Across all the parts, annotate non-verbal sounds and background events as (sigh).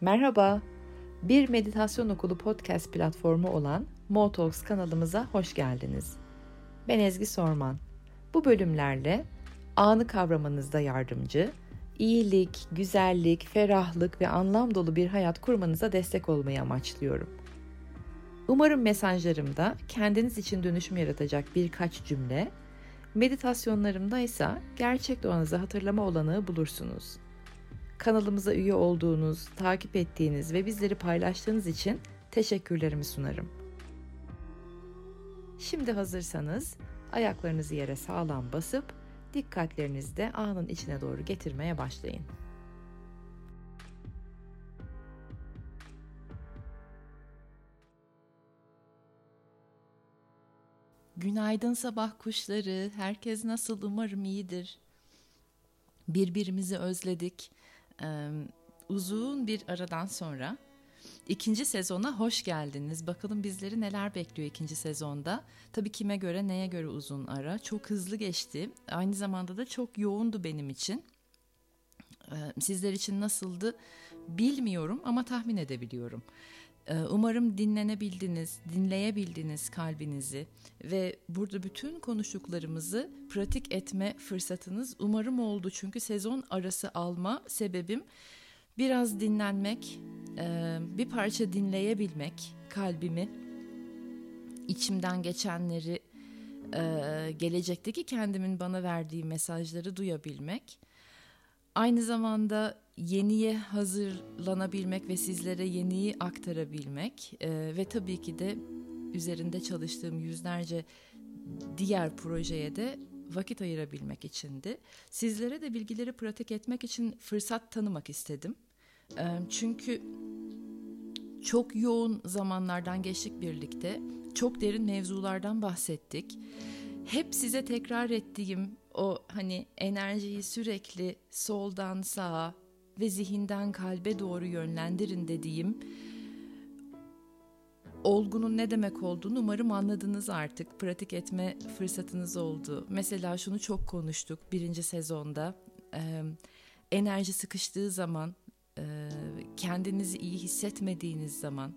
Merhaba, bir meditasyon okulu podcast platformu olan Motalks kanalımıza hoş geldiniz. Ben Ezgi Sorman. Bu bölümlerle anı kavramanızda yardımcı, iyilik, güzellik, ferahlık ve anlam dolu bir hayat kurmanıza destek olmayı amaçlıyorum. Umarım mesajlarımda kendiniz için dönüşüm yaratacak birkaç cümle, meditasyonlarımda ise gerçek doğanızı hatırlama olanağı bulursunuz. Kanalımıza üye olduğunuz, takip ettiğiniz ve bizleri paylaştığınız için teşekkürlerimi sunarım. Şimdi hazırsanız ayaklarınızı yere sağlam basıp dikkatlerinizi de anın içine doğru getirmeye başlayın. Günaydın sabah kuşları. Herkes nasıl? Umarım iyidir. Birbirimizi özledik. Ee, uzun bir aradan sonra ikinci sezona hoş geldiniz. Bakalım bizleri neler bekliyor ikinci sezonda. Tabii kime göre neye göre uzun ara. Çok hızlı geçti. Aynı zamanda da çok yoğundu benim için. Sizler için nasıldı bilmiyorum ama tahmin edebiliyorum. Ee, umarım dinlenebildiniz, dinleyebildiniz kalbinizi ve burada bütün konuştuklarımızı pratik etme fırsatınız umarım oldu. Çünkü sezon arası alma sebebim biraz dinlenmek, e, bir parça dinleyebilmek kalbimi, içimden geçenleri, e, gelecekteki kendimin bana verdiği mesajları duyabilmek. Aynı zamanda yeniye hazırlanabilmek ve sizlere yeniyi aktarabilmek e, ve tabii ki de üzerinde çalıştığım yüzlerce diğer projeye de vakit ayırabilmek içindi. Sizlere de bilgileri pratik etmek için fırsat tanımak istedim. E, çünkü çok yoğun zamanlardan geçtik birlikte. Çok derin mevzulardan bahsettik. Hep size tekrar ettiğim o hani enerjiyi sürekli soldan sağa ve zihinden kalbe doğru yönlendirin dediğim olgunun ne demek olduğunu umarım anladınız artık. Pratik etme fırsatınız oldu. Mesela şunu çok konuştuk birinci sezonda. Enerji sıkıştığı zaman, kendinizi iyi hissetmediğiniz zaman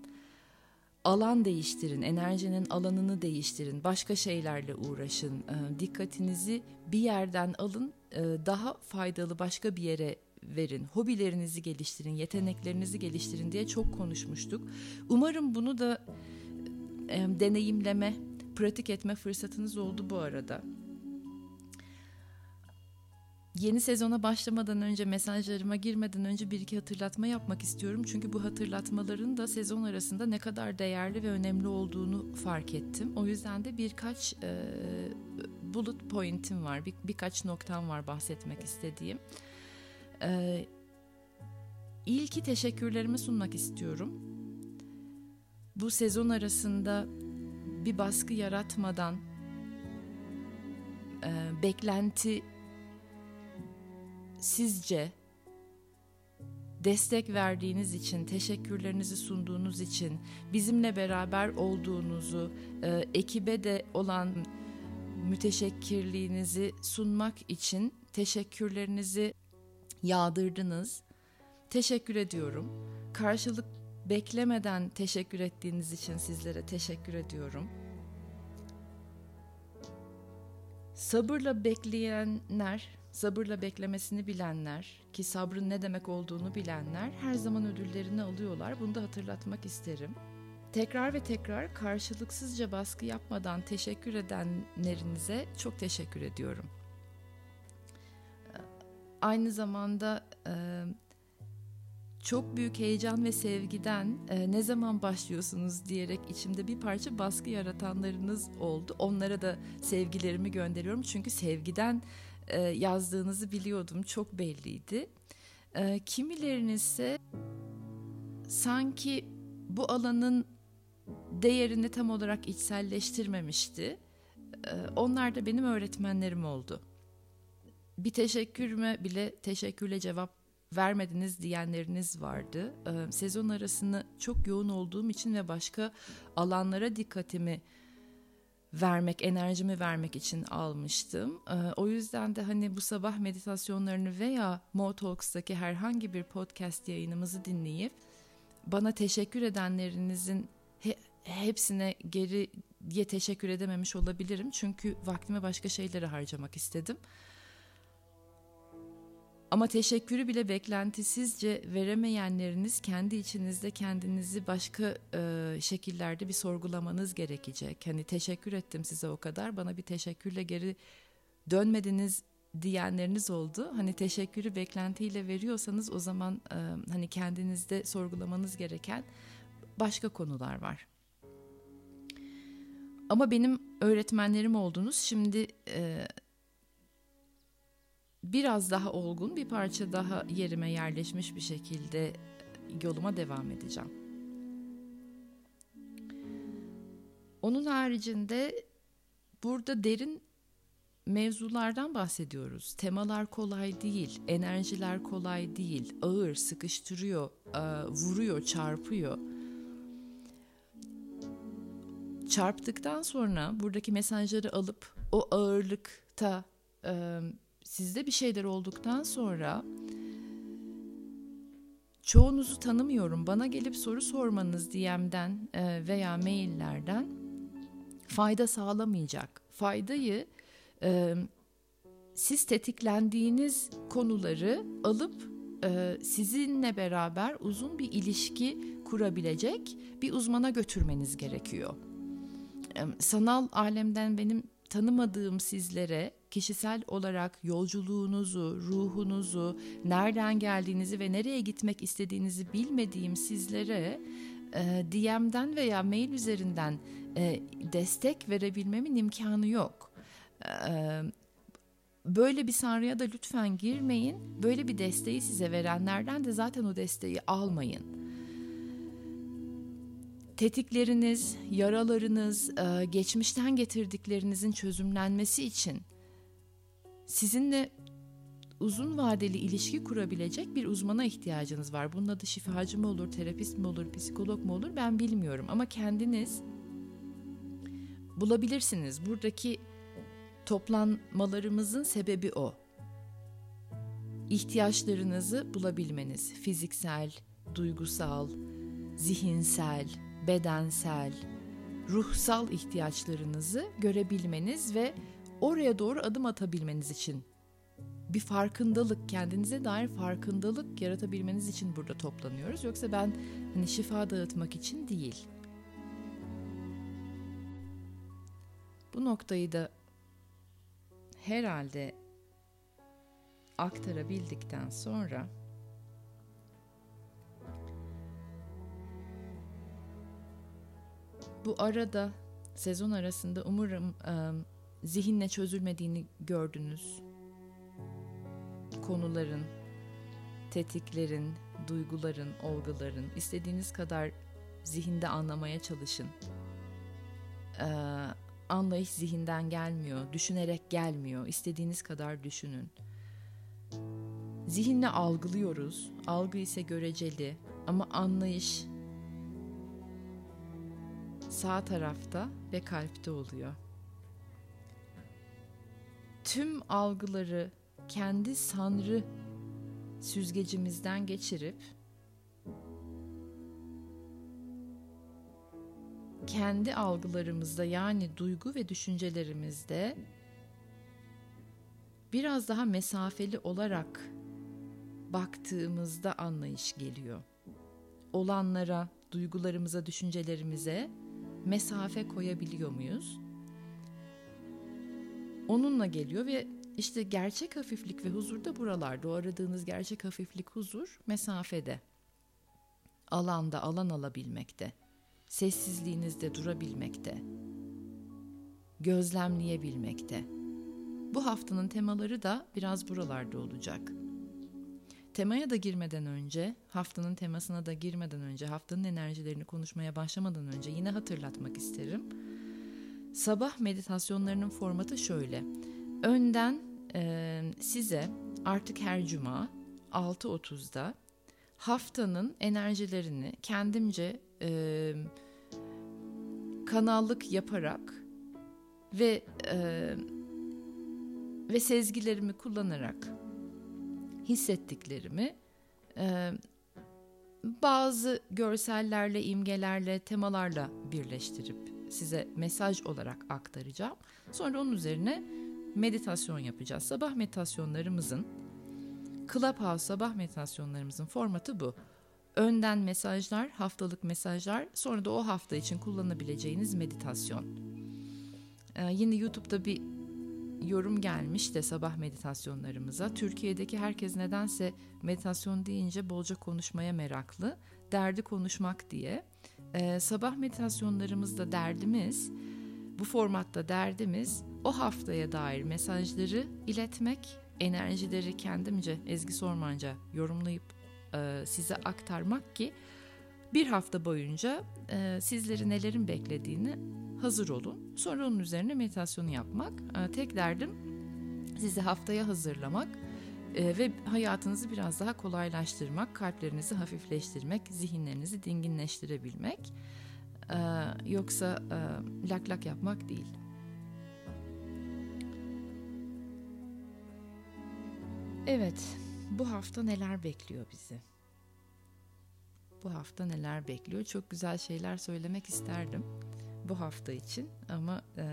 alan değiştirin, enerjinin alanını değiştirin, başka şeylerle uğraşın. Dikkatinizi bir yerden alın, daha faydalı başka bir yere verin, hobilerinizi geliştirin, yeteneklerinizi geliştirin diye çok konuşmuştuk. Umarım bunu da e, deneyimleme, pratik etme fırsatınız oldu bu arada. Yeni sezona başlamadan önce mesajlarıma girmeden önce bir iki hatırlatma yapmak istiyorum. Çünkü bu hatırlatmaların da sezon arasında ne kadar değerli ve önemli olduğunu fark ettim. O yüzden de birkaç e, bullet point'im var, bir, birkaç noktam var bahsetmek istediğim. Ee, ilki teşekkürlerimi sunmak istiyorum. Bu sezon arasında bir baskı yaratmadan e, beklenti sizce destek verdiğiniz için, teşekkürlerinizi sunduğunuz için, bizimle beraber olduğunuzu, e, ekibe de olan müteşekkirliğinizi sunmak için teşekkürlerinizi yağdırdınız. Teşekkür ediyorum. Karşılık beklemeden teşekkür ettiğiniz için sizlere teşekkür ediyorum. Sabırla bekleyenler, sabırla beklemesini bilenler ki sabrın ne demek olduğunu bilenler her zaman ödüllerini alıyorlar. Bunu da hatırlatmak isterim. Tekrar ve tekrar karşılıksızca baskı yapmadan teşekkür edenlerinize çok teşekkür ediyorum aynı zamanda e, çok büyük heyecan ve sevgiden e, ne zaman başlıyorsunuz diyerek içimde bir parça baskı yaratanlarınız oldu. Onlara da sevgilerimi gönderiyorum çünkü sevgiden e, yazdığınızı biliyordum çok belliydi. E, kimileriniz ise sanki bu alanın değerini tam olarak içselleştirmemişti. E, onlar da benim öğretmenlerim oldu bir teşekkürüme bile teşekkürle cevap vermediniz diyenleriniz vardı. Ee, sezon arasını çok yoğun olduğum için ve başka alanlara dikkatimi vermek, enerjimi vermek için almıştım. Ee, o yüzden de hani bu sabah meditasyonlarını veya Mo Talks'taki herhangi bir podcast yayınımızı dinleyip bana teşekkür edenlerinizin he, hepsine geri diye teşekkür edememiş olabilirim. Çünkü vaktimi başka şeylere harcamak istedim. Ama teşekkürü bile beklentisizce veremeyenleriniz kendi içinizde kendinizi başka e, şekillerde bir sorgulamanız gerekecek. Hani teşekkür ettim size o kadar bana bir teşekkürle geri dönmediniz diyenleriniz oldu. Hani teşekkürü beklentiyle veriyorsanız o zaman e, hani kendinizde sorgulamanız gereken başka konular var. Ama benim öğretmenlerim oldunuz. Şimdi e, biraz daha olgun, bir parça daha yerime yerleşmiş bir şekilde yoluma devam edeceğim. Onun haricinde burada derin mevzulardan bahsediyoruz. Temalar kolay değil, enerjiler kolay değil, ağır, sıkıştırıyor, e, vuruyor, çarpıyor. Çarptıktan sonra buradaki mesajları alıp o ağırlıkta e, sizde bir şeyler olduktan sonra çoğunuzu tanımıyorum. Bana gelip soru sormanız DM'den e, veya maillerden fayda sağlamayacak. Faydayı e, siz tetiklendiğiniz konuları alıp e, sizinle beraber uzun bir ilişki kurabilecek bir uzmana götürmeniz gerekiyor. E, sanal alemden benim tanımadığım sizlere kişisel olarak yolculuğunuzu, ruhunuzu, nereden geldiğinizi ve nereye gitmek istediğinizi bilmediğim sizlere e, DM'den veya mail üzerinden e, destek verebilmemin imkanı yok. E, böyle bir sanrıya da lütfen girmeyin. Böyle bir desteği size verenlerden de zaten o desteği almayın tetikleriniz, yaralarınız, e, geçmişten getirdiklerinizin çözümlenmesi için sizinle uzun vadeli ilişki kurabilecek bir uzmana ihtiyacınız var. Bunun adı şifacı mı olur, terapist mi olur, psikolog mu olur ben bilmiyorum ama kendiniz bulabilirsiniz. Buradaki toplanmalarımızın sebebi o. İhtiyaçlarınızı bulabilmeniz, fiziksel, duygusal, zihinsel, bedensel, ruhsal ihtiyaçlarınızı görebilmeniz ve oraya doğru adım atabilmeniz için bir farkındalık, kendinize dair farkındalık yaratabilmeniz için burada toplanıyoruz. Yoksa ben hani şifa dağıtmak için değil. Bu noktayı da herhalde aktarabildikten sonra bu arada sezon arasında umarım um, zihinle çözülmediğini gördünüz. Konuların, tetiklerin, duyguların, olguların istediğiniz kadar zihinde anlamaya çalışın. Ee, anlayış zihinden gelmiyor, düşünerek gelmiyor. İstediğiniz kadar düşünün. Zihinle algılıyoruz. Algı ise göreceli ama anlayış sağ tarafta ve kalpte oluyor tüm algıları kendi sanrı süzgecimizden geçirip kendi algılarımızda yani duygu ve düşüncelerimizde biraz daha mesafeli olarak baktığımızda anlayış geliyor. Olanlara, duygularımıza, düşüncelerimize mesafe koyabiliyor muyuz? onunla geliyor ve işte gerçek hafiflik ve huzur da buralarda. O aradığınız gerçek hafiflik, huzur mesafede. Alanda alan alabilmekte. Sessizliğinizde durabilmekte. Gözlemleyebilmekte. Bu haftanın temaları da biraz buralarda olacak. Temaya da girmeden önce, haftanın temasına da girmeden önce, haftanın enerjilerini konuşmaya başlamadan önce yine hatırlatmak isterim Sabah meditasyonlarının formatı şöyle. Önden e, size artık her cuma 6.30'da haftanın enerjilerini kendimce e, kanallık yaparak ve e, ve sezgilerimi kullanarak hissettiklerimi e, bazı görsellerle, imgelerle, temalarla birleştirip size mesaj olarak aktaracağım. Sonra onun üzerine meditasyon yapacağız. Sabah meditasyonlarımızın Clubhouse sabah meditasyonlarımızın formatı bu. Önden mesajlar, haftalık mesajlar, sonra da o hafta için kullanabileceğiniz meditasyon. Ee, yine YouTube'da bir yorum gelmiş de sabah meditasyonlarımıza. Türkiye'deki herkes nedense meditasyon deyince bolca konuşmaya meraklı. Derdi konuşmak diye. Ee, sabah meditasyonlarımızda derdimiz, bu formatta derdimiz o haftaya dair mesajları iletmek, enerjileri kendimce Ezgi Sormanca yorumlayıp e, size aktarmak ki bir hafta boyunca e, sizleri nelerin beklediğini hazır olun. Sonra onun üzerine meditasyonu yapmak. E, tek derdim sizi haftaya hazırlamak e, ve hayatınızı biraz daha kolaylaştırmak, kalplerinizi hafifleştirmek, zihinlerinizi dinginleştirebilmek. E, yoksa e, lak lak yapmak değil. Evet, bu hafta neler bekliyor bizi? Bu hafta neler bekliyor? Çok güzel şeyler söylemek isterdim bu hafta için ama e,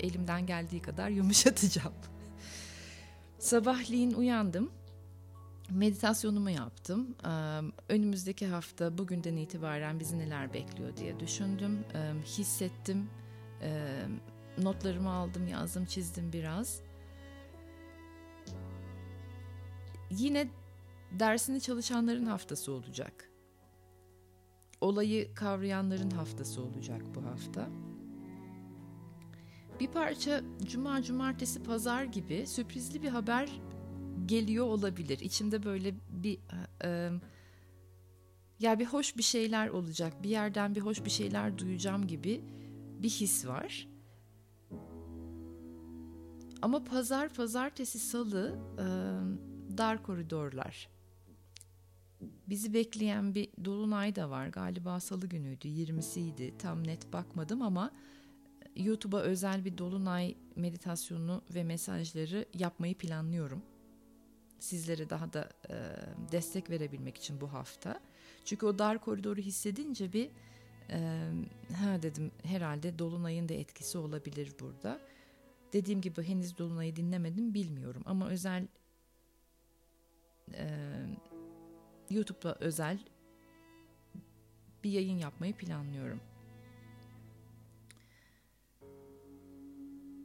elimden geldiği kadar (laughs) yumuşatacağım. Sabahleyin uyandım. Meditasyonumu yaptım. Ee, önümüzdeki hafta bugünden itibaren bizi neler bekliyor diye düşündüm. Ee, hissettim. Ee, notlarımı aldım, yazdım, çizdim biraz. Yine dersini çalışanların haftası olacak. Olayı kavrayanların haftası olacak bu hafta. Bir parça cuma, cumartesi, pazar gibi sürprizli bir haber geliyor olabilir. İçimde böyle bir e, ya bir hoş bir şeyler olacak. Bir yerden bir hoş bir şeyler duyacağım gibi bir his var. Ama pazar, pazartesi, salı e, dar koridorlar. Bizi bekleyen bir dolunay da var. Galiba salı günüydü, 20'siydi. Tam net bakmadım ama YouTube'a özel bir dolunay meditasyonu ve mesajları yapmayı planlıyorum. Sizlere daha da e, destek verebilmek için bu hafta. Çünkü o dar koridoru hissedince bir e, ha dedim herhalde dolunayın da etkisi olabilir burada. Dediğim gibi henüz dolunayı dinlemedim bilmiyorum ama özel e, YouTube'da özel bir yayın yapmayı planlıyorum.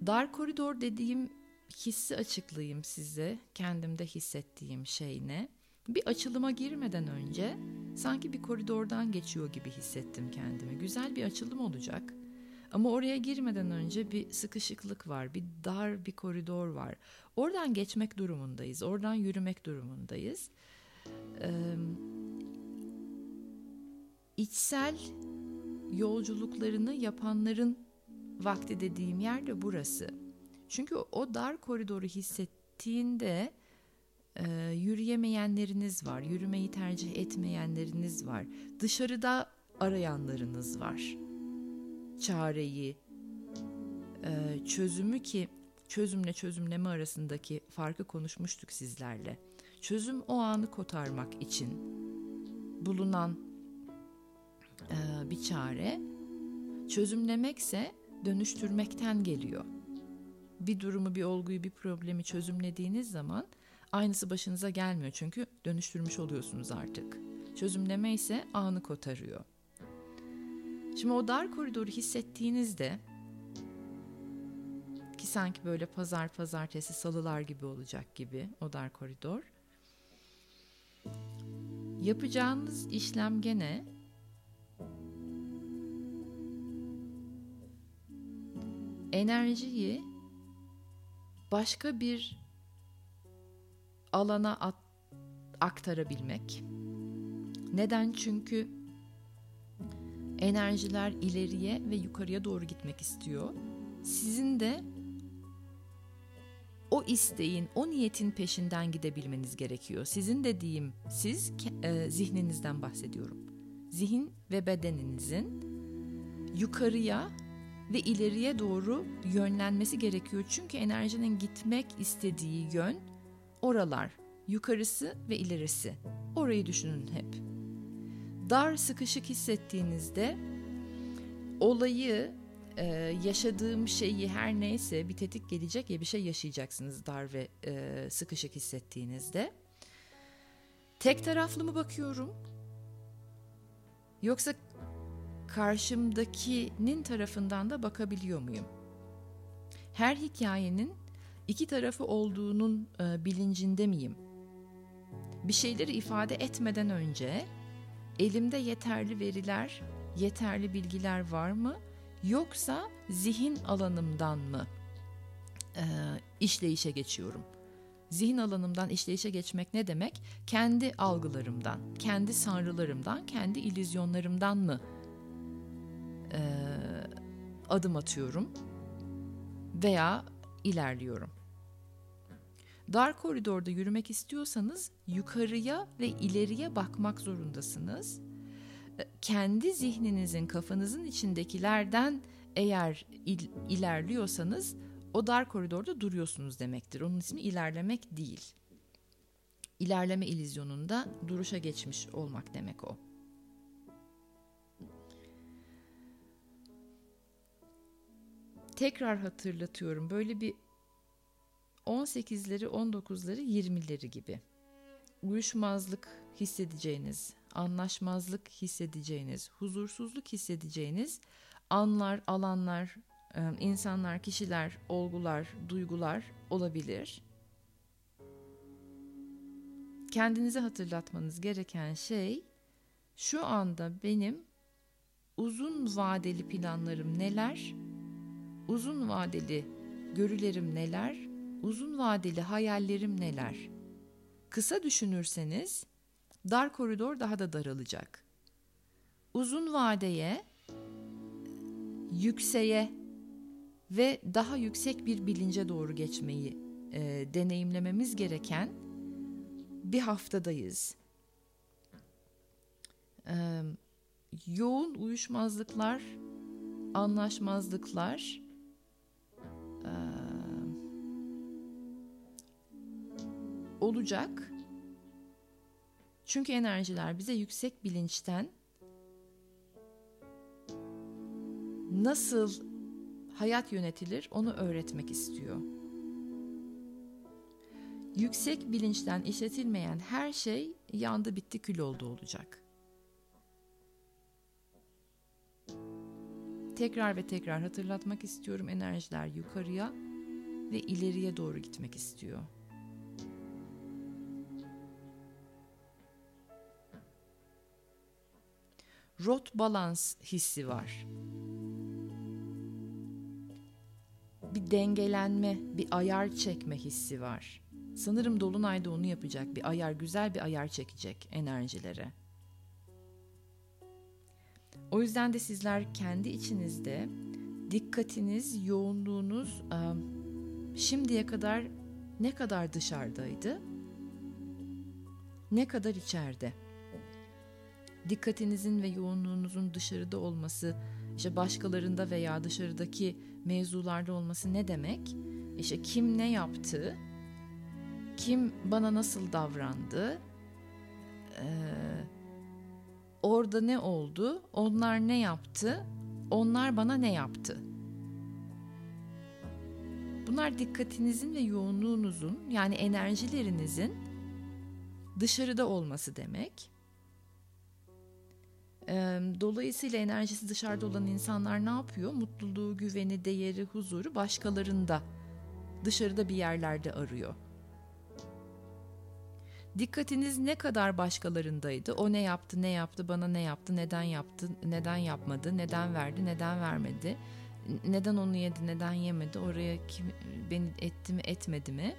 Dar koridor dediğim hissi açıklayayım size. Kendimde hissettiğim şey ne? Bir açılıma girmeden önce sanki bir koridordan geçiyor gibi hissettim kendimi. Güzel bir açılım olacak. Ama oraya girmeden önce bir sıkışıklık var, bir dar bir koridor var. Oradan geçmek durumundayız, oradan yürümek durumundayız. İçsel yolculuklarını yapanların vakti dediğim yer de burası. Çünkü o dar koridoru hissettiğinde e, yürüyemeyenleriniz var, yürümeyi tercih etmeyenleriniz var, dışarıda arayanlarınız var. Çareyi, e, çözümü ki çözümle çözümleme arasındaki farkı konuşmuştuk sizlerle. Çözüm o anı kotarmak için bulunan e, bir çare, çözümlemekse dönüştürmekten geliyor. Bir durumu, bir olguyu, bir problemi çözümlediğiniz zaman aynısı başınıza gelmiyor çünkü dönüştürmüş oluyorsunuz artık. Çözümleme ise anı kotarıyor. Şimdi o dar koridoru hissettiğinizde ki sanki böyle pazar pazartesi salılar gibi olacak gibi o dar koridor. Yapacağınız işlem gene enerjiyi başka bir alana at, aktarabilmek. Neden? Çünkü enerjiler ileriye ve yukarıya doğru gitmek istiyor. Sizin de o isteğin, o niyetin peşinden gidebilmeniz gerekiyor. Sizin dediğim siz e, zihninizden bahsediyorum. Zihin ve bedeninizin yukarıya ve ileriye doğru yönlenmesi gerekiyor. Çünkü enerjinin gitmek istediği yön oralar. Yukarısı ve ilerisi. Orayı düşünün hep. dar sıkışık hissettiğinizde olayı e, yaşadığım şeyi her neyse bir tetik gelecek ya bir şey yaşayacaksınız dar ve e, sıkışık hissettiğinizde. Tek taraflı mı bakıyorum? Yoksa karşımdakinin tarafından da bakabiliyor muyum? Her hikayenin iki tarafı olduğunun e, bilincinde miyim? Bir şeyleri ifade etmeden önce elimde yeterli veriler, yeterli bilgiler var mı? Yoksa zihin alanımdan mı e, işleyişe geçiyorum? Zihin alanımdan işleyişe geçmek ne demek? Kendi algılarımdan, kendi sanrılarımdan, kendi illüzyonlarımdan mı e, adım atıyorum veya ilerliyorum? Dar koridorda yürümek istiyorsanız yukarıya ve ileriye bakmak zorundasınız. E, kendi zihninizin, kafanızın içindekilerden eğer il, ilerliyorsanız o dar koridorda duruyorsunuz demektir. Onun ismi ilerlemek değil. İlerleme ilizyonunda duruşa geçmiş olmak demek o. Tekrar hatırlatıyorum. Böyle bir 18'leri, 19'ları, 20'leri gibi. Uyuşmazlık hissedeceğiniz, anlaşmazlık hissedeceğiniz, huzursuzluk hissedeceğiniz anlar, alanlar, insanlar, kişiler, olgular, duygular olabilir. Kendinize hatırlatmanız gereken şey şu anda benim uzun vadeli planlarım neler? Uzun vadeli görülerim neler? Uzun vadeli hayallerim neler? Kısa düşünürseniz dar koridor daha da daralacak. Uzun vadeye, yükseğe ve daha yüksek bir bilince doğru geçmeyi e, deneyimlememiz gereken bir haftadayız. E, yoğun uyuşmazlıklar, anlaşmazlıklar, e, olacak. Çünkü enerjiler bize yüksek bilinçten nasıl hayat yönetilir onu öğretmek istiyor. Yüksek bilinçten işletilmeyen her şey yandı bitti kül oldu olacak. Tekrar ve tekrar hatırlatmak istiyorum enerjiler yukarıya ve ileriye doğru gitmek istiyor. Rot balans hissi var. Bir dengelenme, bir ayar çekme hissi var. Sanırım Dolunay'da onu yapacak. Bir ayar, güzel bir ayar çekecek enerjilere. O yüzden de sizler kendi içinizde dikkatiniz, yoğunluğunuz şimdiye kadar ne kadar dışarıdaydı? Ne kadar içeride? Dikkatinizin ve yoğunluğunuzun dışarıda olması, işte başkalarında veya dışarıdaki mevzularda olması ne demek? İşte kim ne yaptı? Kim bana nasıl davrandı? Ee, orada ne oldu? Onlar ne yaptı? Onlar bana ne yaptı? Bunlar dikkatinizin ve yoğunluğunuzun yani enerjilerinizin dışarıda olması demek. Dolayısıyla enerjisi dışarıda olan insanlar ne yapıyor? Mutluluğu, güveni, değeri, huzuru başkalarında, dışarıda bir yerlerde arıyor. Dikkatiniz ne kadar başkalarındaydı? O ne yaptı, ne yaptı, bana ne yaptı, neden yaptı, neden yapmadı, neden verdi, neden vermedi, neden onu yedi, neden yemedi, oraya kim beni etti mi, etmedi mi?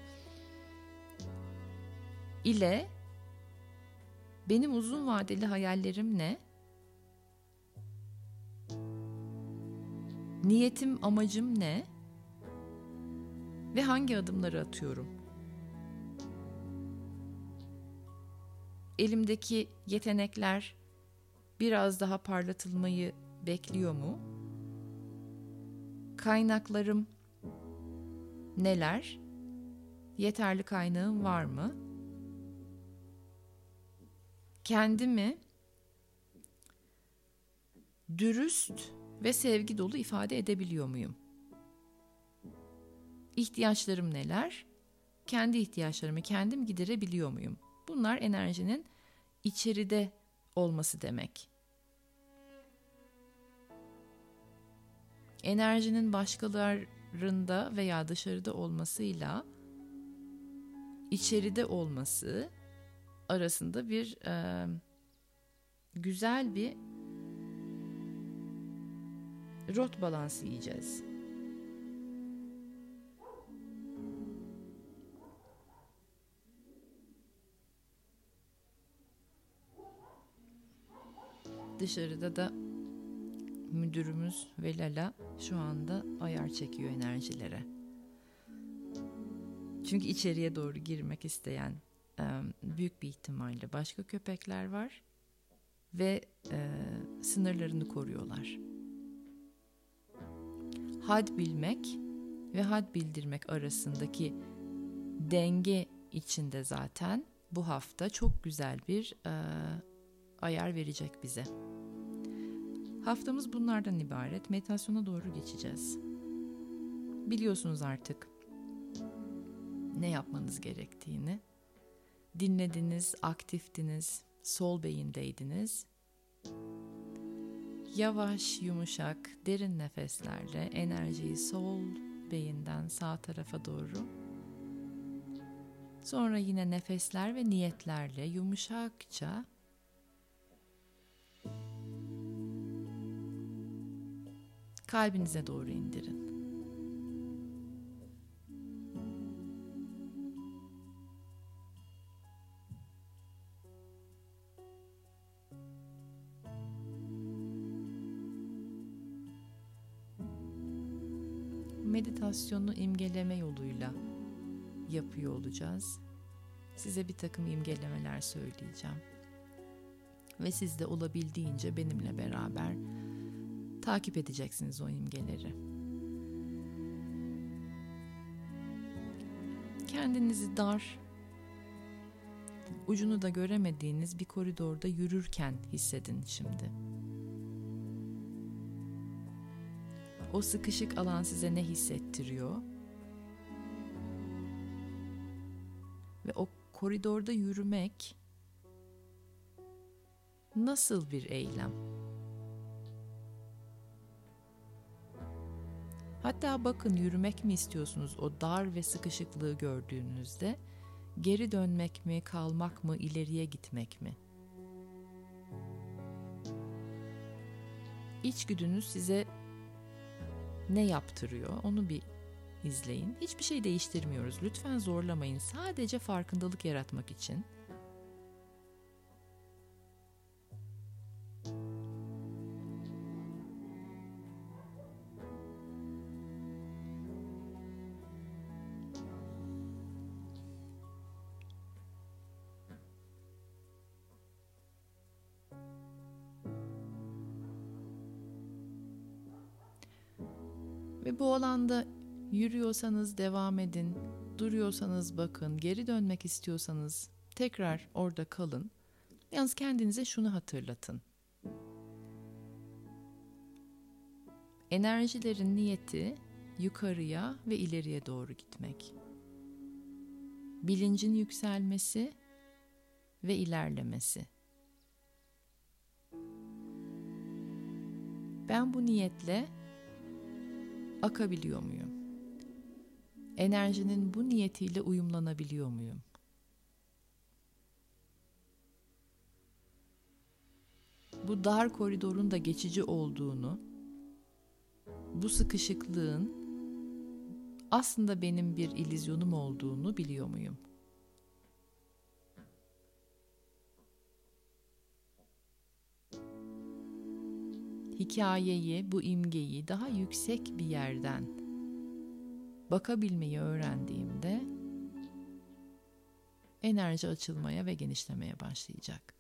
ile benim uzun vadeli hayallerim ne? Niyetim, amacım ne? Ve hangi adımları atıyorum? Elimdeki yetenekler biraz daha parlatılmayı bekliyor mu? Kaynaklarım neler? Yeterli kaynağım var mı? Kendimi dürüst ve sevgi dolu ifade edebiliyor muyum? İhtiyaçlarım neler? Kendi ihtiyaçlarımı kendim giderebiliyor muyum? Bunlar enerjinin içeride olması demek. Enerjinin başkalarında veya dışarıda olmasıyla içeride olması arasında bir e, güzel bir rot balansı yiyeceğiz. Dışarıda da müdürümüz ve Lala şu anda ayar çekiyor enerjilere. Çünkü içeriye doğru girmek isteyen büyük bir ihtimalle başka köpekler var ve e, sınırlarını koruyorlar. Had bilmek ve had bildirmek arasındaki denge içinde zaten bu hafta çok güzel bir e, ayar verecek bize. Haftamız bunlardan ibaret. Meditasyona doğru geçeceğiz. Biliyorsunuz artık ne yapmanız gerektiğini. Dinlediniz, aktiftiniz, sol beyindeydiniz. Yavaş, yumuşak, derin nefeslerle enerjiyi sol beyinden sağ tarafa doğru Sonra yine nefesler ve niyetlerle yumuşakça kalbinize doğru indirin. Meditasyonu imgeleme yoluyla yapıyor olacağız. Size bir takım imgelemeler söyleyeceğim. Ve siz de olabildiğince benimle beraber takip edeceksiniz o imgeleri. Kendinizi dar, ucunu da göremediğiniz bir koridorda yürürken hissedin şimdi. O sıkışık alan size ne hissettiriyor? Ve o koridorda yürümek nasıl bir eylem? Hatta bakın yürümek mi istiyorsunuz o dar ve sıkışıklığı gördüğünüzde? Geri dönmek mi, kalmak mı, ileriye gitmek mi? İçgüdünüz size ne yaptırıyor onu bir izleyin. Hiçbir şey değiştirmiyoruz. Lütfen zorlamayın. Sadece farkındalık yaratmak için. Yürüyorsanız devam edin, duruyorsanız bakın, geri dönmek istiyorsanız tekrar orada kalın. Yalnız kendinize şunu hatırlatın. Enerjilerin niyeti yukarıya ve ileriye doğru gitmek. Bilincin yükselmesi ve ilerlemesi. Ben bu niyetle akabiliyor muyum? Enerjinin bu niyetiyle uyumlanabiliyor muyum? Bu dar koridorun da geçici olduğunu, bu sıkışıklığın aslında benim bir ilizyonum olduğunu biliyor muyum? hikayeyi, bu imgeyi daha yüksek bir yerden bakabilmeyi öğrendiğimde enerji açılmaya ve genişlemeye başlayacak.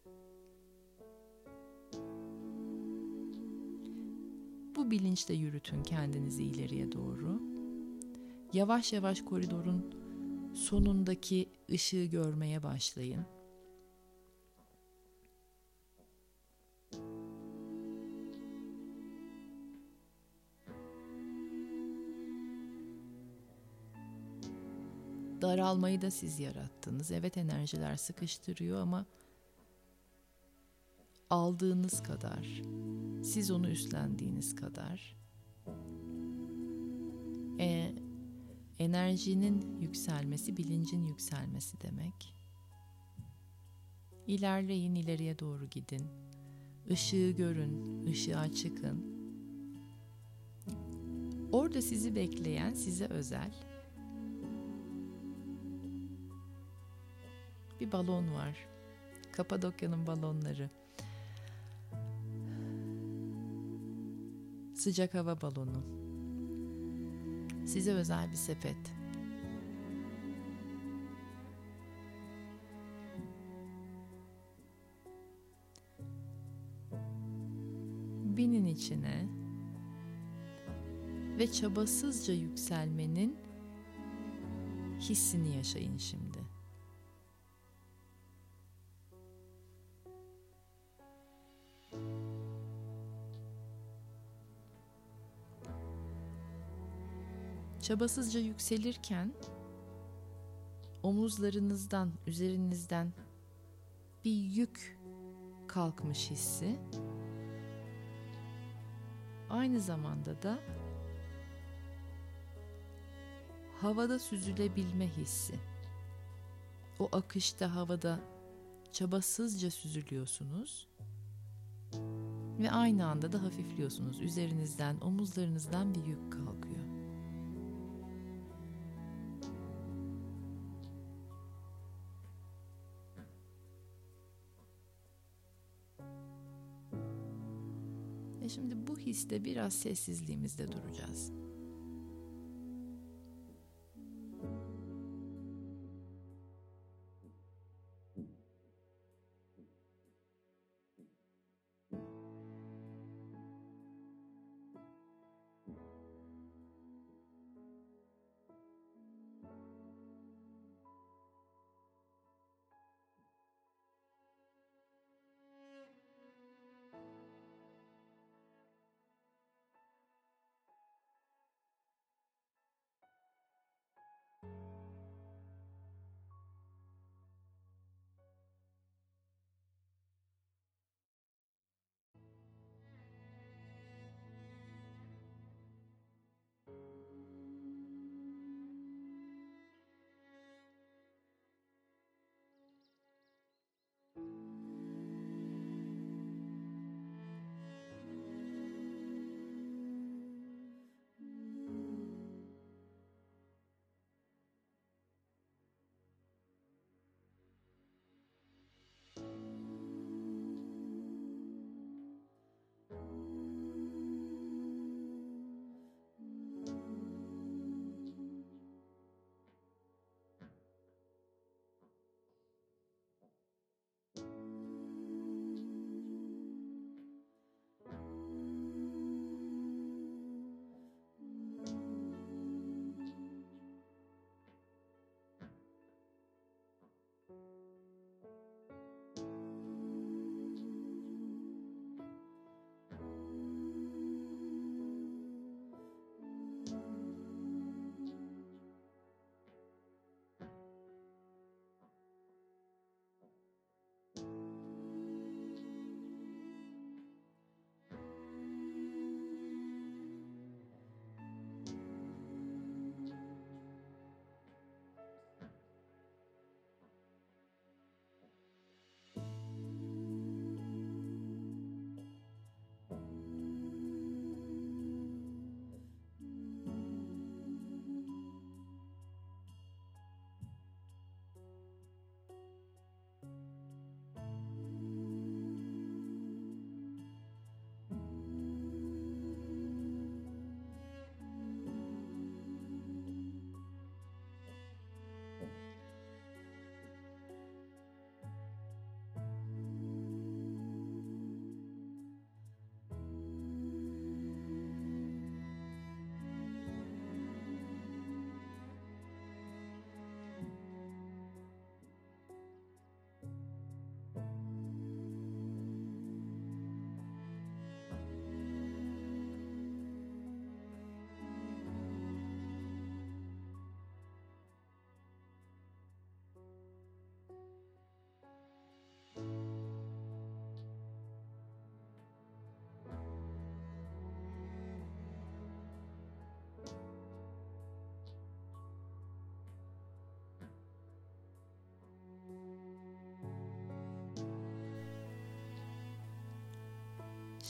Bu bilinçle yürütün kendinizi ileriye doğru. Yavaş yavaş koridorun sonundaki ışığı görmeye başlayın. Daralmayı da siz yarattınız. Evet enerjiler sıkıştırıyor ama aldığınız kadar, siz onu üstlendiğiniz kadar e, enerjinin yükselmesi, bilincin yükselmesi demek. İlerleyin, ileriye doğru gidin. Işığı görün, ışığa çıkın. Orada sizi bekleyen, size özel bir balon var. Kapadokya'nın balonları. Sıcak hava balonu. Size özel bir sepet. Binin içine ve çabasızca yükselmenin hissini yaşayın şimdi. Çabasızca yükselirken omuzlarınızdan, üzerinizden bir yük kalkmış hissi aynı zamanda da havada süzülebilme hissi. O akışta havada çabasızca süzülüyorsunuz ve aynı anda da hafifliyorsunuz. Üzerinizden, omuzlarınızdan bir yük kalkıyor. Histe biraz sessizliğimizde duracağız.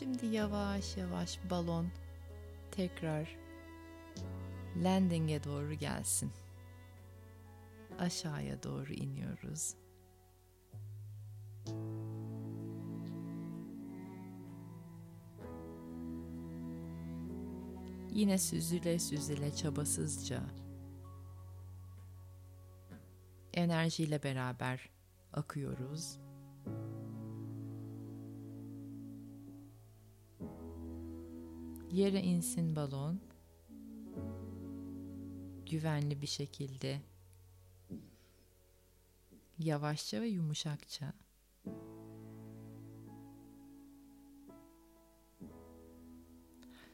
Şimdi yavaş yavaş balon tekrar landing'e doğru gelsin. Aşağıya doğru iniyoruz. Yine süzüle süzüle çabasızca enerjiyle beraber akıyoruz. Yere insin balon. Güvenli bir şekilde yavaşça ve yumuşakça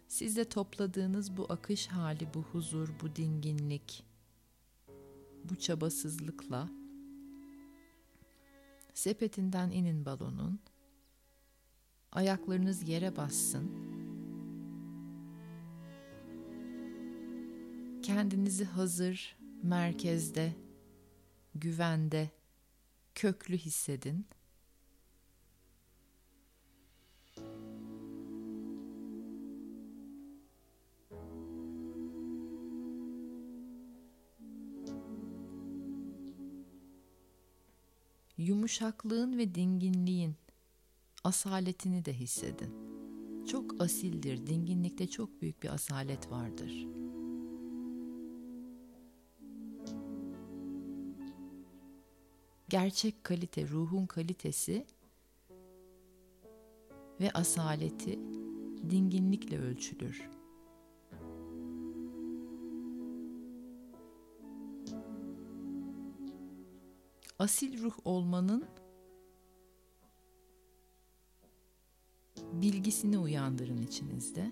Sizde topladığınız bu akış hali, bu huzur, bu dinginlik, bu çabasızlıkla sepetinden inin balonun. Ayaklarınız yere bassın. Kendinizi hazır, merkezde, güvende, köklü hissedin. yumuşaklığın ve dinginliğin asaletini de hissedin. Çok asildir, dinginlikte çok büyük bir asalet vardır. Gerçek kalite, ruhun kalitesi ve asaleti dinginlikle ölçülür. asil ruh olmanın bilgisini uyandırın içinizde.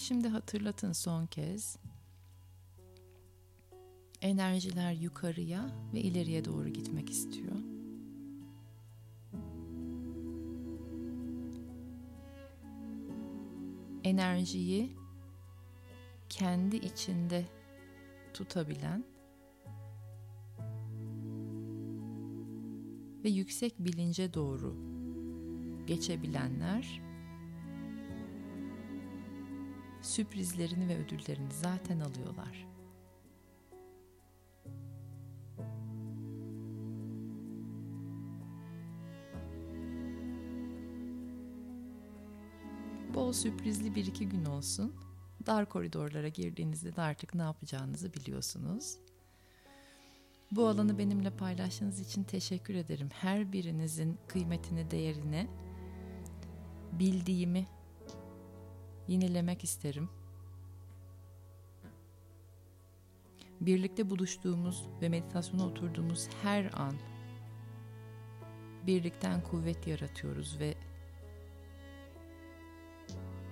Şimdi hatırlatın son kez. Enerjiler yukarıya ve ileriye doğru gitmek istiyor. Enerjiyi kendi içinde tutabilen ve yüksek bilince doğru geçebilenler sürprizlerini ve ödüllerini zaten alıyorlar. Bol sürprizli bir iki gün olsun. Dar koridorlara girdiğinizde de artık ne yapacağınızı biliyorsunuz. Bu alanı benimle paylaştığınız için teşekkür ederim. Her birinizin kıymetini, değerini bildiğimi yenilemek isterim. Birlikte buluştuğumuz ve meditasyona oturduğumuz her an birlikten kuvvet yaratıyoruz ve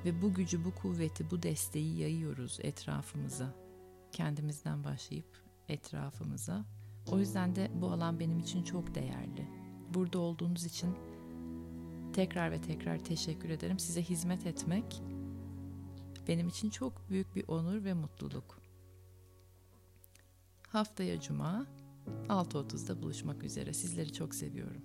ve bu gücü, bu kuvveti, bu desteği yayıyoruz etrafımıza. Kendimizden başlayıp etrafımıza. O yüzden de bu alan benim için çok değerli. Burada olduğunuz için tekrar ve tekrar teşekkür ederim. Size hizmet etmek benim için çok büyük bir onur ve mutluluk. Haftaya Cuma 6.30'da buluşmak üzere. Sizleri çok seviyorum.